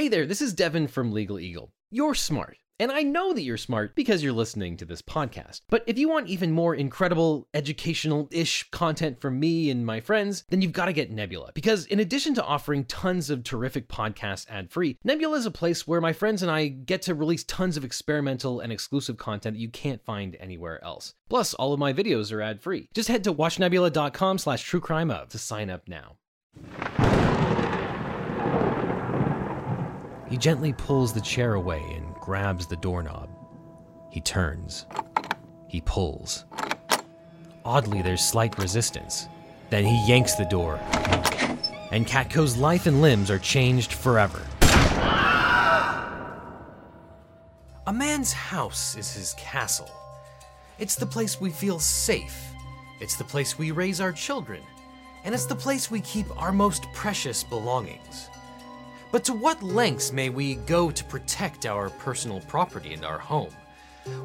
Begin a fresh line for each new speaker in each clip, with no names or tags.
Hey there, this is Devin from Legal Eagle. You're smart. And I know that you're smart because you're listening to this podcast. But if you want even more incredible, educational ish content from me and my friends, then you've got to get Nebula. Because in addition to offering tons of terrific podcasts ad free, Nebula is a place where my friends and I get to release tons of experimental and exclusive content that you can't find anywhere else. Plus, all of my videos are ad free. Just head to watchnebula.com slash truecrimeof to sign up now. He gently pulls the chair away and grabs the doorknob. He turns. He pulls. Oddly, there's slight resistance. Then he yanks the door. And Katko's life and limbs are changed forever. A man's house is his castle. It's the place we feel safe. It's the place we raise our children. And it's the place we keep our most precious belongings. But to what lengths may we go to protect our personal property and our home?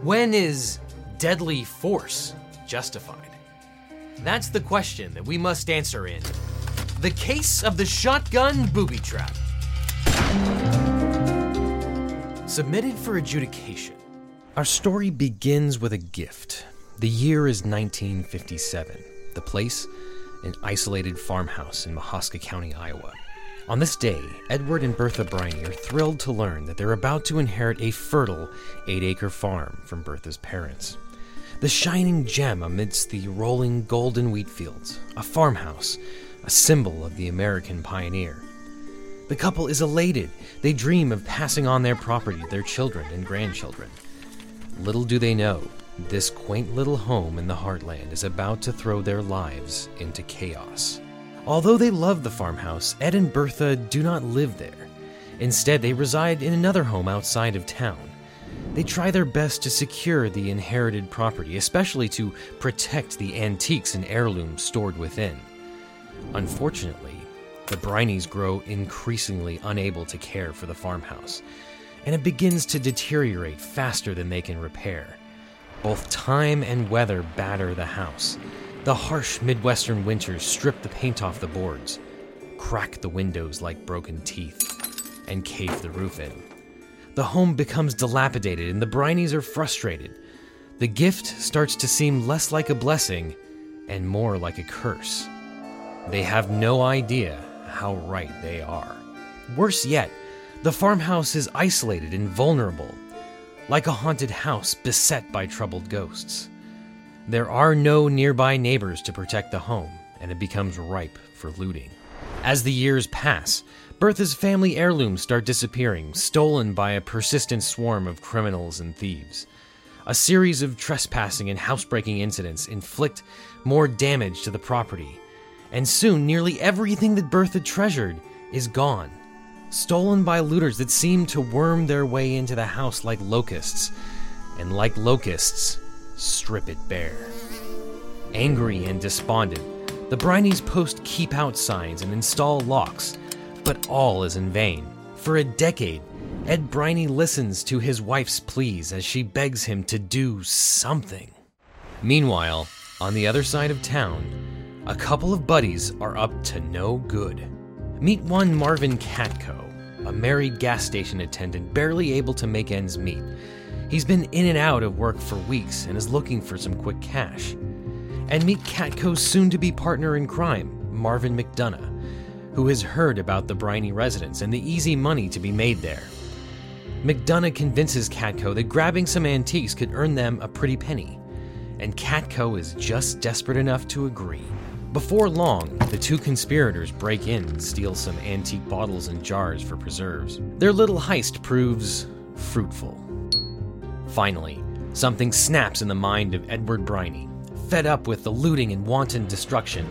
When is deadly force justified? That's the question that we must answer in The Case of the Shotgun Booby Trap. Submitted for adjudication. Our story begins with a gift. The year is 1957. The place, an isolated farmhouse in Mahaska County, Iowa. On this day, Edward and Bertha Briney are thrilled to learn that they're about to inherit a fertile eight acre farm from Bertha's parents. The shining gem amidst the rolling golden wheat fields, a farmhouse, a symbol of the American pioneer. The couple is elated. They dream of passing on their property to their children and grandchildren. Little do they know, this quaint little home in the heartland is about to throw their lives into chaos. Although they love the farmhouse, Ed and Bertha do not live there. Instead, they reside in another home outside of town. They try their best to secure the inherited property, especially to protect the antiques and heirlooms stored within. Unfortunately, the Brineys grow increasingly unable to care for the farmhouse, and it begins to deteriorate faster than they can repair. Both time and weather batter the house, the harsh Midwestern winters strip the paint off the boards, crack the windows like broken teeth, and cave the roof in. The home becomes dilapidated and the Brineys are frustrated. The gift starts to seem less like a blessing and more like a curse. They have no idea how right they are. Worse yet, the farmhouse is isolated and vulnerable, like a haunted house beset by troubled ghosts. There are no nearby neighbors to protect the home, and it becomes ripe for looting. As the years pass, Bertha's family heirlooms start disappearing, stolen by a persistent swarm of criminals and thieves. A series of trespassing and housebreaking incidents inflict more damage to the property, and soon nearly everything that Bertha treasured is gone. Stolen by looters that seem to worm their way into the house like locusts, and like locusts, strip it bare. Angry and despondent, the Brineys post keep out signs and install locks, but all is in vain. For a decade, Ed Briney listens to his wife's pleas as she begs him to do something. Meanwhile, on the other side of town, a couple of buddies are up to no good. Meet one Marvin Katko, a married gas station attendant barely able to make ends meet He's been in and out of work for weeks and is looking for some quick cash. And meet Katko's soon to be partner in crime, Marvin McDonough, who has heard about the Briney residence and the easy money to be made there. McDonough convinces Katko that grabbing some antiques could earn them a pretty penny, and Katko is just desperate enough to agree. Before long, the two conspirators break in and steal some antique bottles and jars for preserves. Their little heist proves fruitful. Finally, something snaps in the mind of Edward Briney. Fed up with the looting and wanton destruction,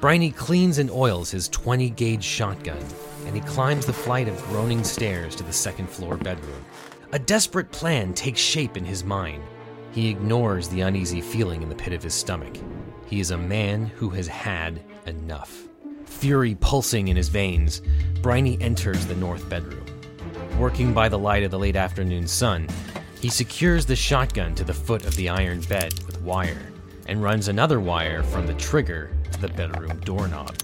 Briney cleans and oils his 20 gauge shotgun, and he climbs the flight of groaning stairs to the second floor bedroom. A desperate plan takes shape in his mind. He ignores the uneasy feeling in the pit of his stomach. He is a man who has had enough. Fury pulsing in his veins, Briney enters the north bedroom. Working by the light of the late afternoon sun, he secures the shotgun to the foot of the iron bed with wire and runs another wire from the trigger to the bedroom doorknob.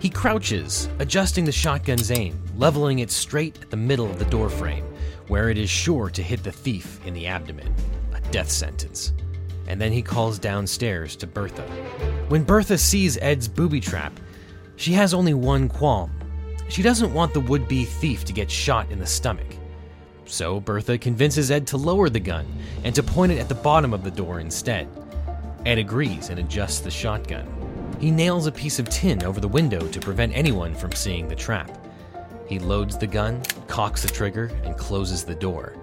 He crouches, adjusting the shotgun's aim, leveling it straight at the middle of the doorframe, where it is sure to hit the thief in the abdomen. A death sentence. And then he calls downstairs to Bertha. When Bertha sees Ed's booby trap, she has only one qualm. She doesn't want the would be thief to get shot in the stomach. So Bertha convinces Ed to lower the gun and to point it at the bottom of the door instead. Ed agrees and adjusts the shotgun. He nails a piece of tin over the window to prevent anyone from seeing the trap. He loads the gun, cocks the trigger, and closes the door.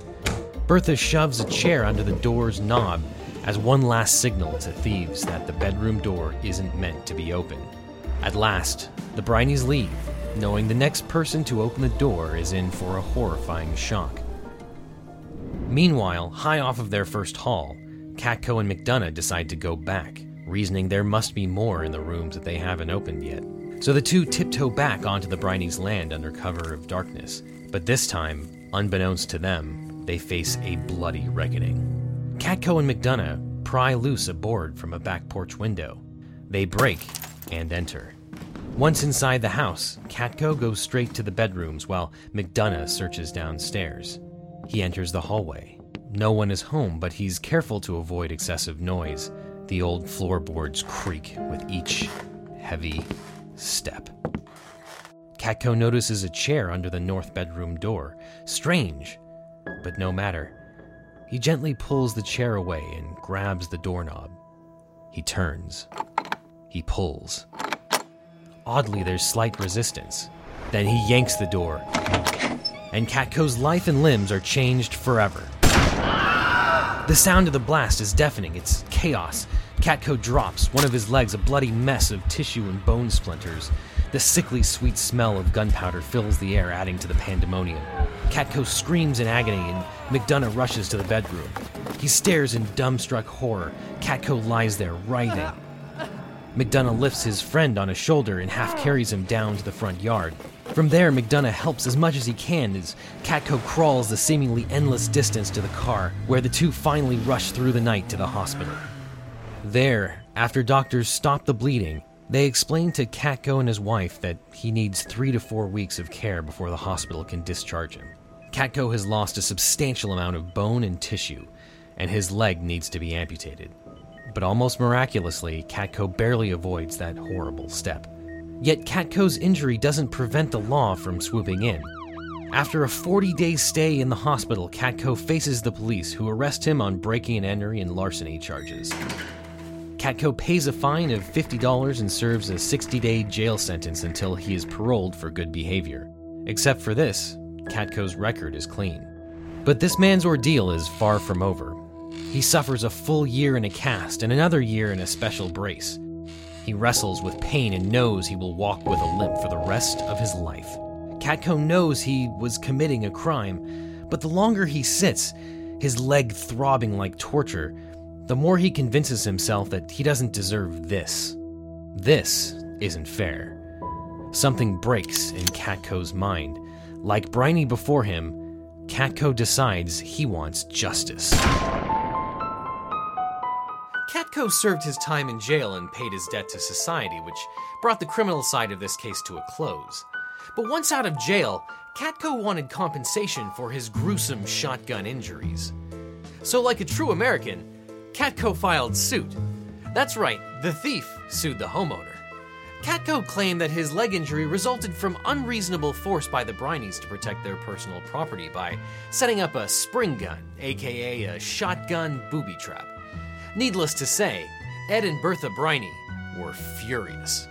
Bertha shoves a chair under the door's knob as one last signal to thieves that the bedroom door isn't meant to be open. At last, the Brineys leave, knowing the next person to open the door is in for a horrifying shock. Meanwhile, high off of their first haul, Katko and McDonough decide to go back, reasoning there must be more in the rooms that they haven't opened yet. So the two tiptoe back onto the Briney's land under cover of darkness. But this time, unbeknownst to them, they face a bloody reckoning. Katko and McDonough pry loose a board from a back porch window. They break and enter. Once inside the house, Katko goes straight to the bedrooms while McDonough searches downstairs. He enters the hallway. No one is home, but he's careful to avoid excessive noise. The old floorboards creak with each heavy step. Katko notices a chair under the north bedroom door. Strange, but no matter. He gently pulls the chair away and grabs the doorknob. He turns. He pulls. Oddly, there's slight resistance. Then he yanks the door, and Katko's life and limbs are changed forever. The sound of the blast is deafening. It's chaos. Katko drops, one of his legs a bloody mess of tissue and bone splinters. The sickly sweet smell of gunpowder fills the air, adding to the pandemonium. Katko screams in agony, and McDonough rushes to the bedroom. He stares in dumbstruck horror. Katko lies there, writhing. McDonough lifts his friend on his shoulder and half carries him down to the front yard. From there, McDonough helps as much as he can as Katko crawls the seemingly endless distance to the car, where the two finally rush through the night to the hospital. There, after doctors stop the bleeding, they explain to Katko and his wife that he needs three to four weeks of care before the hospital can discharge him. Katko has lost a substantial amount of bone and tissue, and his leg needs to be amputated. But almost miraculously, Katko barely avoids that horrible step. Yet Katko's injury doesn't prevent the law from swooping in. After a 40 day stay in the hospital, Katko faces the police, who arrest him on breaking and entering and larceny charges. Katko pays a fine of $50 and serves a 60 day jail sentence until he is paroled for good behavior. Except for this, Katko's record is clean. But this man's ordeal is far from over. He suffers a full year in a cast and another year in a special brace. He wrestles with pain and knows he will walk with a limp for the rest of his life. Katko knows he was committing a crime, but the longer he sits, his leg throbbing like torture, the more he convinces himself that he doesn't deserve this. This isn't fair. Something breaks in Katko's mind. Like Briney before him, Katko decides he wants justice. Katko served his time in jail and paid his debt to society, which brought the criminal side of this case to a close. But once out of jail, Katko wanted compensation for his gruesome shotgun injuries. So, like a true American, Katko filed suit. That's right, the thief sued the homeowner. Katko claimed that his leg injury resulted from unreasonable force by the Brineys to protect their personal property by setting up a spring gun, aka a shotgun booby trap. Needless to say, Ed and Bertha Briney were furious.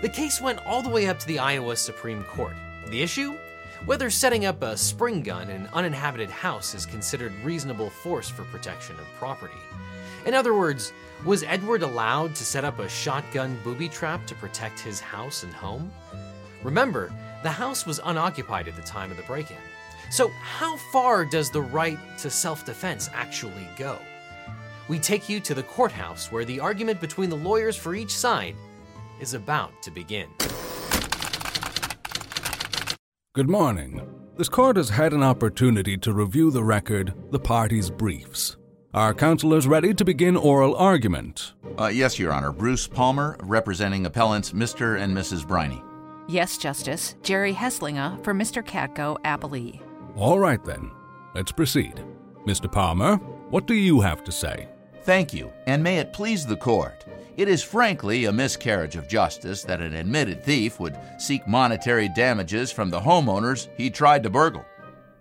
The case went all the way up to the Iowa Supreme Court. The issue? Whether setting up a spring gun in an uninhabited house is considered reasonable force for protection of property. In other words, was Edward allowed to set up a shotgun booby trap to protect his house and home? Remember, the house was unoccupied at the time of the break in. So, how far does the right to self defense actually go? We take you to the courthouse where the argument between the lawyers for each side is about to begin.
Good morning. This court has had an opportunity to review the record, the parties' briefs. Are counselors ready to begin oral argument?
Uh, yes, Your Honor. Bruce Palmer, representing appellants Mr. and Mrs. Briney. Yes, Justice. Jerry Hesslinger for Mr. Katko appellee.
All right then. Let's proceed. Mr. Palmer, what do you have to say?
Thank you, and may it please the court. It is frankly a miscarriage of justice that an admitted thief would seek monetary damages from the homeowners he tried to burgle.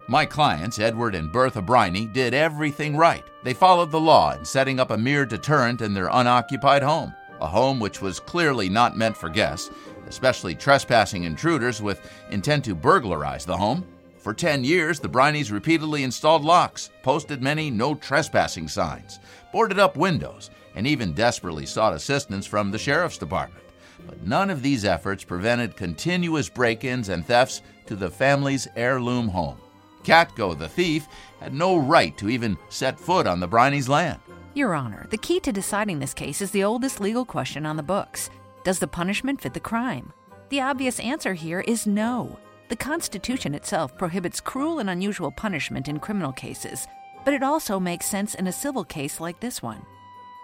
My clients, Edward and Bertha Briney, did everything right. They followed the law in setting up a mere deterrent in their unoccupied home, a home which was clearly not meant for guests, especially trespassing intruders with intent to burglarize the home. For 10 years, the Brineys repeatedly installed locks, posted many no trespassing signs, boarded up windows, and even desperately sought assistance from the sheriff's department. But none of these efforts prevented continuous break ins and thefts to the family's heirloom home. Katko, the thief, had no right to even set foot on the Brineys' land.
Your Honor, the key to deciding this case is the oldest legal question on the books Does the punishment fit the crime? The obvious answer here is no. The Constitution itself prohibits cruel and unusual punishment in criminal cases, but it also makes sense in a civil case like this one.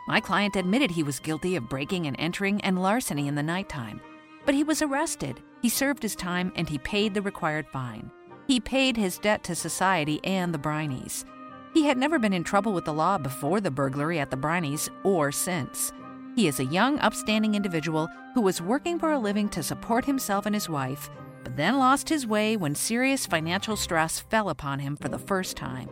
My client admitted he was guilty of breaking and entering and larceny in the nighttime, but he was arrested. He served his time and he paid the required fine. He paid his debt to society and the Brineys. He had never been in trouble with the law before the burglary at the Brineys or since. He is a young, upstanding individual who was working for a living to support himself and his wife, but then lost his way when serious financial stress fell upon him for the first time.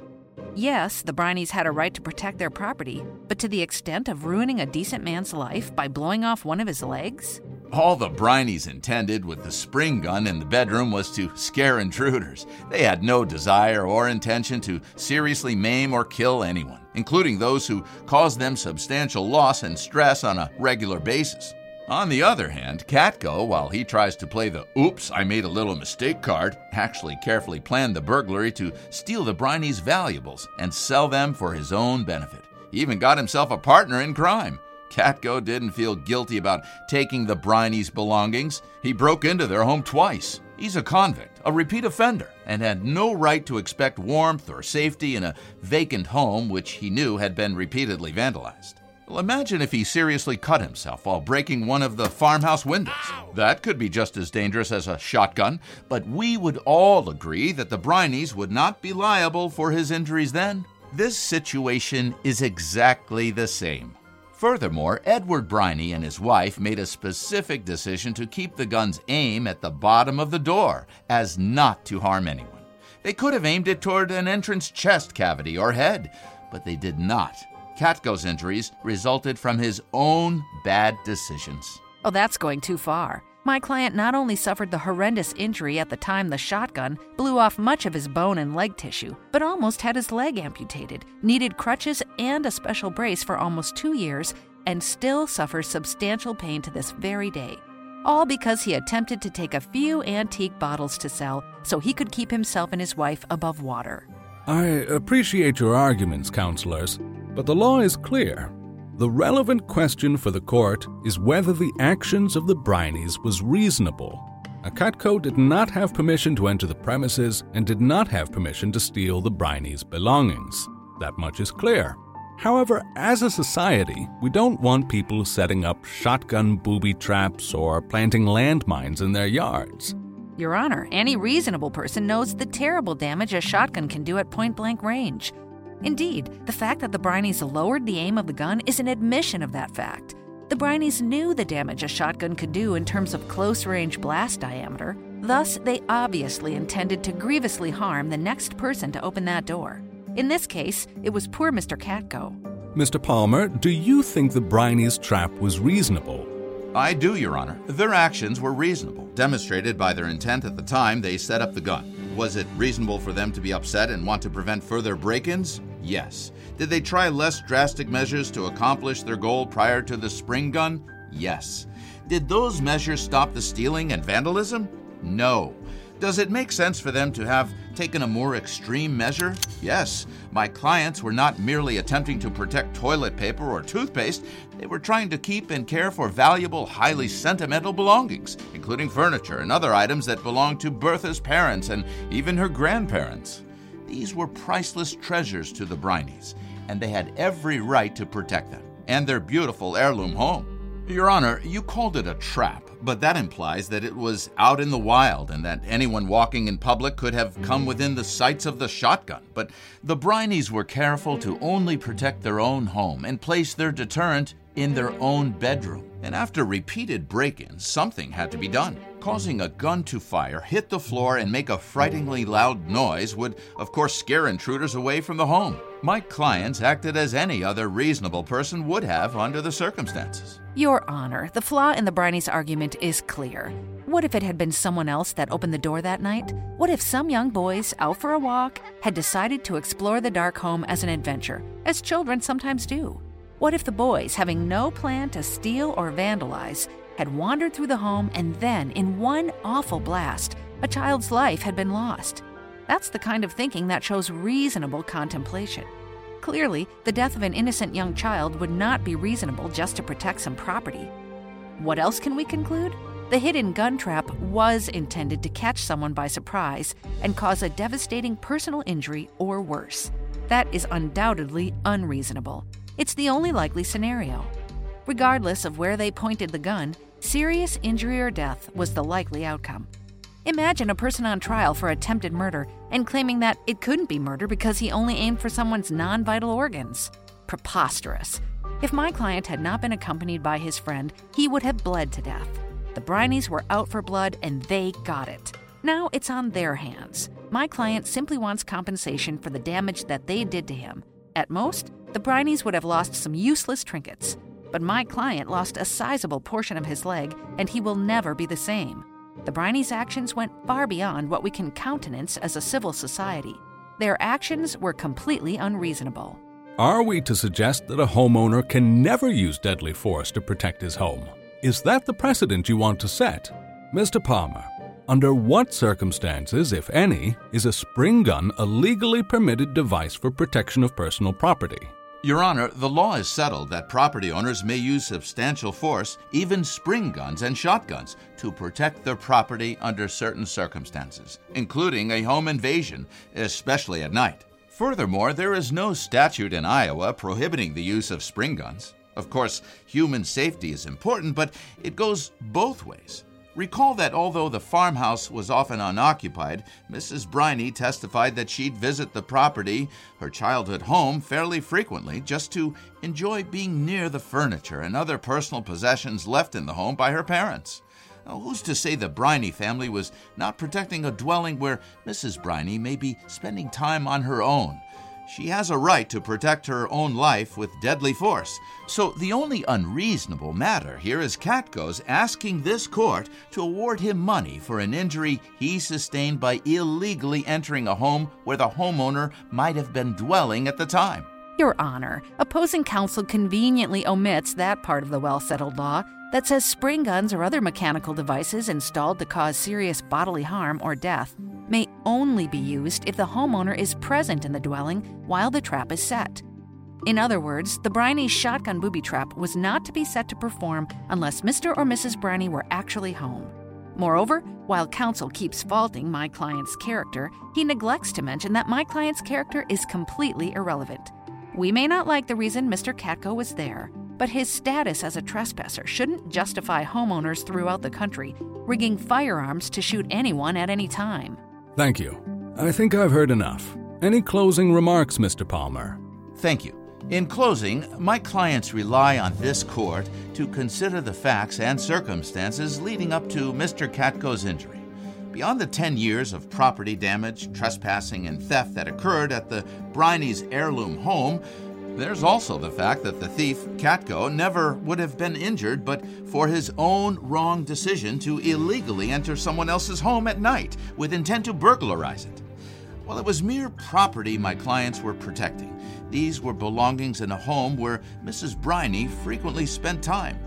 Yes, the Brineys had a right to protect their property, but to the extent of ruining a decent man's life by blowing off one of his legs?
All the Brineys intended with the spring gun in the bedroom was to scare intruders. They had no desire or intention to seriously maim or kill anyone, including those who caused them substantial loss and stress on a regular basis. On the other hand, Katko, while he tries to play the oops, I made a little mistake card, actually carefully planned the burglary to steal the Brineys' valuables and sell them for his own benefit. He even got himself a partner in crime. Katko didn't feel guilty about taking the Brineys' belongings. He broke into their home twice. He's a convict, a repeat offender, and had no right to expect warmth or safety in a vacant home which he knew had been repeatedly vandalized. Well, imagine if he seriously cut himself while breaking one of the farmhouse windows. That could be just as dangerous as a shotgun, but we would all agree that the Brineys would not be liable for his injuries then. This situation is exactly the same. Furthermore, Edward Briney and his wife made a specific decision to keep the gun's aim at the bottom of the door, as not to harm anyone. They could have aimed it toward an entrance chest cavity or head, but they did not. Katko's injuries resulted from his own bad decisions.
Oh, that's going too far. My client not only suffered the horrendous injury at the time the shotgun blew off much of his bone and leg tissue, but almost had his leg amputated, needed crutches and a special brace for almost two years, and still suffers substantial pain to this very day. All because he attempted to take a few antique bottles to sell so he could keep himself and his wife above water.
I appreciate your arguments, counselors, but the law is clear. The relevant question for the court is whether the actions of the Brineys was reasonable. Akatko did not have permission to enter the premises and did not have permission to steal the Brineys' belongings. That much is clear. However, as a society, we don't want people setting up shotgun booby traps or planting landmines in their yards.
Your Honor, any reasonable person knows the terrible damage a shotgun can do at point blank range. Indeed, the fact that the Brineys lowered the aim of the gun is an admission of that fact. The Brineys knew the damage a shotgun could do in terms of close range blast diameter, thus, they obviously intended to grievously harm the next person to open that door. In this case, it was poor Mr. Katko.
Mr. Palmer, do you think the Brineys' trap was reasonable?
I do, Your Honor. Their actions were reasonable, demonstrated by their intent at the time they set up the gun. Was it reasonable for them to be upset and want to prevent further break ins? Yes. Did they try less drastic measures to accomplish their goal prior to the spring gun? Yes. Did those measures stop the stealing and vandalism? No. Does it make sense for them to have taken a more extreme measure? Yes. My clients were not merely attempting to protect toilet paper or toothpaste, they were trying to keep and care for valuable, highly sentimental belongings, including furniture and other items that belonged to Bertha's parents and even her grandparents. These were priceless treasures to the Brineys, and they had every right to protect them and their beautiful heirloom home. Your Honor, you called it a trap, but that implies that it was out in the wild and that anyone walking in public could have come within the sights of the shotgun. But the Brineys were careful to only protect their own home and place their deterrent in their own bedroom. And after repeated break ins, something had to be done. Causing a gun to fire, hit the floor, and make a frighteningly loud noise would, of course, scare intruders away from the home. My clients acted as any other reasonable person would have under the circumstances.
Your Honor, the flaw in the Briney's argument is clear. What if it had been someone else that opened the door that night? What if some young boys, out for a walk, had decided to explore the dark home as an adventure, as children sometimes do? What if the boys, having no plan to steal or vandalize, had wandered through the home and then, in one awful blast, a child's life had been lost? That's the kind of thinking that shows reasonable contemplation. Clearly, the death of an innocent young child would not be reasonable just to protect some property. What else can we conclude? The hidden gun trap was intended to catch someone by surprise and cause a devastating personal injury or worse. That is undoubtedly unreasonable. It's the only likely scenario. Regardless of where they pointed the gun, serious injury or death was the likely outcome. Imagine a person on trial for attempted murder and claiming that it couldn't be murder because he only aimed for someone's non vital organs. Preposterous. If my client had not been accompanied by his friend, he would have bled to death. The Brineys were out for blood and they got it. Now it's on their hands. My client simply wants compensation for the damage that they did to him. At most, the Brineys would have lost some useless trinkets, but my client lost a sizable portion of his leg, and he will never be the same. The Brineys' actions went far beyond what we can countenance as a civil society. Their actions were completely unreasonable.
Are we to suggest that a homeowner can never use deadly force to protect his home? Is that the precedent you want to set? Mr. Palmer, under what circumstances, if any, is a spring gun a legally permitted device for protection of personal property?
Your Honor, the law is settled that property owners may use substantial force, even spring guns and shotguns, to protect their property under certain circumstances, including a home invasion, especially at night. Furthermore, there is no statute in Iowa prohibiting the use of spring guns. Of course, human safety is important, but it goes both ways. Recall that although the farmhouse was often unoccupied, Mrs. Briney testified that she'd visit the property, her childhood home, fairly frequently just to enjoy being near the furniture and other personal possessions left in the home by her parents. Now, who's to say the Briney family was not protecting a dwelling where Mrs. Briney may be spending time on her own? She has a right to protect her own life with deadly force. So the only unreasonable matter here is Katko's asking this court to award him money for an injury he sustained by illegally entering a home where the homeowner might have been dwelling at the time.
Your Honor, opposing counsel conveniently omits that part of the well settled law that says spring guns or other mechanical devices installed to cause serious bodily harm or death may only be used if the homeowner is present in the dwelling while the trap is set. In other words, the Briney shotgun booby trap was not to be set to perform unless Mr. or Mrs. Briney were actually home. Moreover, while counsel keeps faulting my client's character, he neglects to mention that my client's character is completely irrelevant. We may not like the reason Mr. Katko was there, but his status as a trespasser shouldn't justify homeowners throughout the country rigging firearms to shoot anyone at any time.
Thank you. I think I've heard enough. Any closing remarks, Mr. Palmer?
Thank you. In closing, my clients rely on this court to consider the facts and circumstances leading up to Mr. Katko's injury. Beyond the 10 years of property damage, trespassing, and theft that occurred at the Briney's heirloom home, there's also the fact that the thief, Katko, never would have been injured but for his own wrong decision to illegally enter someone else's home at night with intent to burglarize it. While it was mere property my clients were protecting, these were belongings in a home where Mrs. Briney frequently spent time.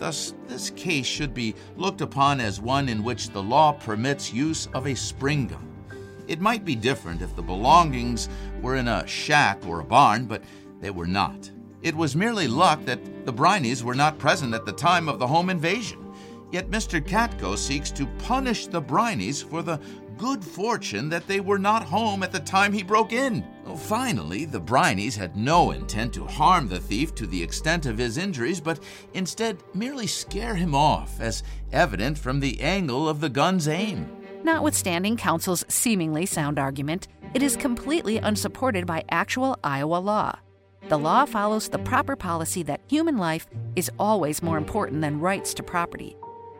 Thus, this case should be looked upon as one in which the law permits use of a spring gun. It might be different if the belongings were in a shack or a barn, but they were not. It was merely luck that the Brineys were not present at the time of the home invasion. Yet Mr. Katko seeks to punish the Brineys for the good fortune that they were not home at the time he broke in. Finally, the Brineys had no intent to harm the thief to the extent of his injuries, but instead merely scare him off, as evident from the angle of the gun's aim.
Notwithstanding counsel's seemingly sound argument, it is completely unsupported by actual Iowa law. The law follows the proper policy that human life is always more important than rights to property.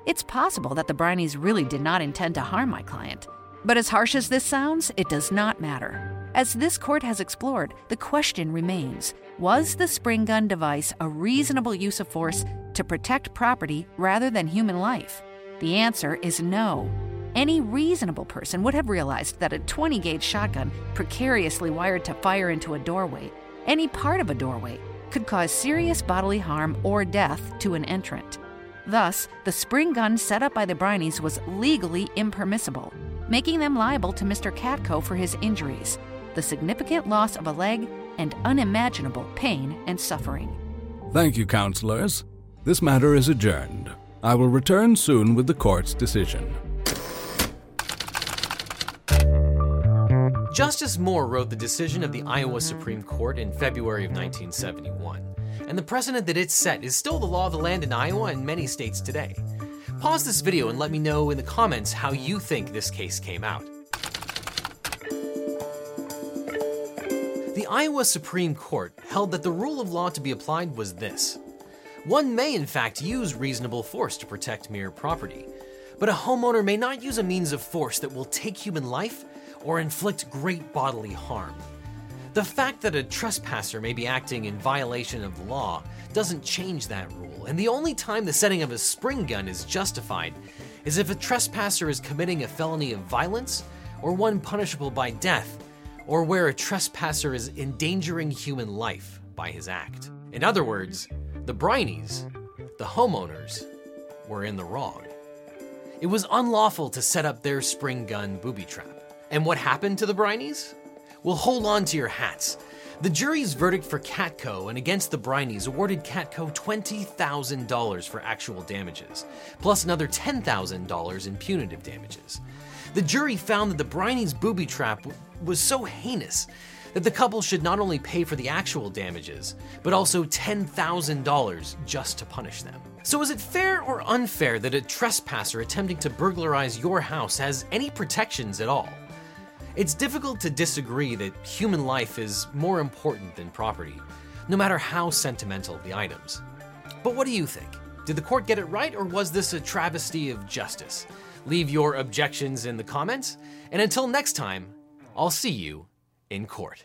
It's possible that the Brineys really did not intend to harm my client. But as harsh as this sounds, it does not matter. As this court has explored, the question remains Was the spring gun device a reasonable use of force to protect property rather than human life? The answer is no. Any reasonable person would have realized that a 20 gauge shotgun, precariously wired to fire into a doorway, any part of a doorway, could cause serious bodily harm or death to an entrant. Thus, the spring gun set up by the Brineys was legally impermissible, making them liable to Mr. Katko for his injuries, the significant loss of a leg, and unimaginable pain and suffering.
Thank you, counselors. This matter is adjourned. I will return soon with the court's decision.
Justice Moore wrote the decision of the Iowa Supreme Court in February of 1971, and the precedent that it set is still the law of the land in Iowa and many states today. Pause this video and let me know in the comments how you think this case came out. The Iowa Supreme Court held that the rule of law to be applied was this one may, in fact, use reasonable force to protect mere property, but a homeowner may not use a means of force that will take human life or inflict great bodily harm. The fact that a trespasser may be acting in violation of the law doesn't change that rule, and the only time the setting of a spring gun is justified is if a trespasser is committing a felony of violence or one punishable by death, or where a trespasser is endangering human life by his act. In other words, the Brineys, the homeowners, were in the wrong. It was unlawful to set up their spring gun booby trap. And what happened to the Brineys? Well, hold on to your hats. The jury's verdict for Katko and against the Brineys awarded Katko $20,000 for actual damages, plus another $10,000 in punitive damages. The jury found that the Brineys' booby trap was so heinous that the couple should not only pay for the actual damages, but also $10,000 just to punish them. So, is it fair or unfair that a trespasser attempting to burglarize your house has any protections at all? It's difficult to disagree that human life is more important than property, no matter how sentimental the items. But what do you think? Did the court get it right, or was this a travesty of justice? Leave your objections in the comments, and until next time, I'll see you in court.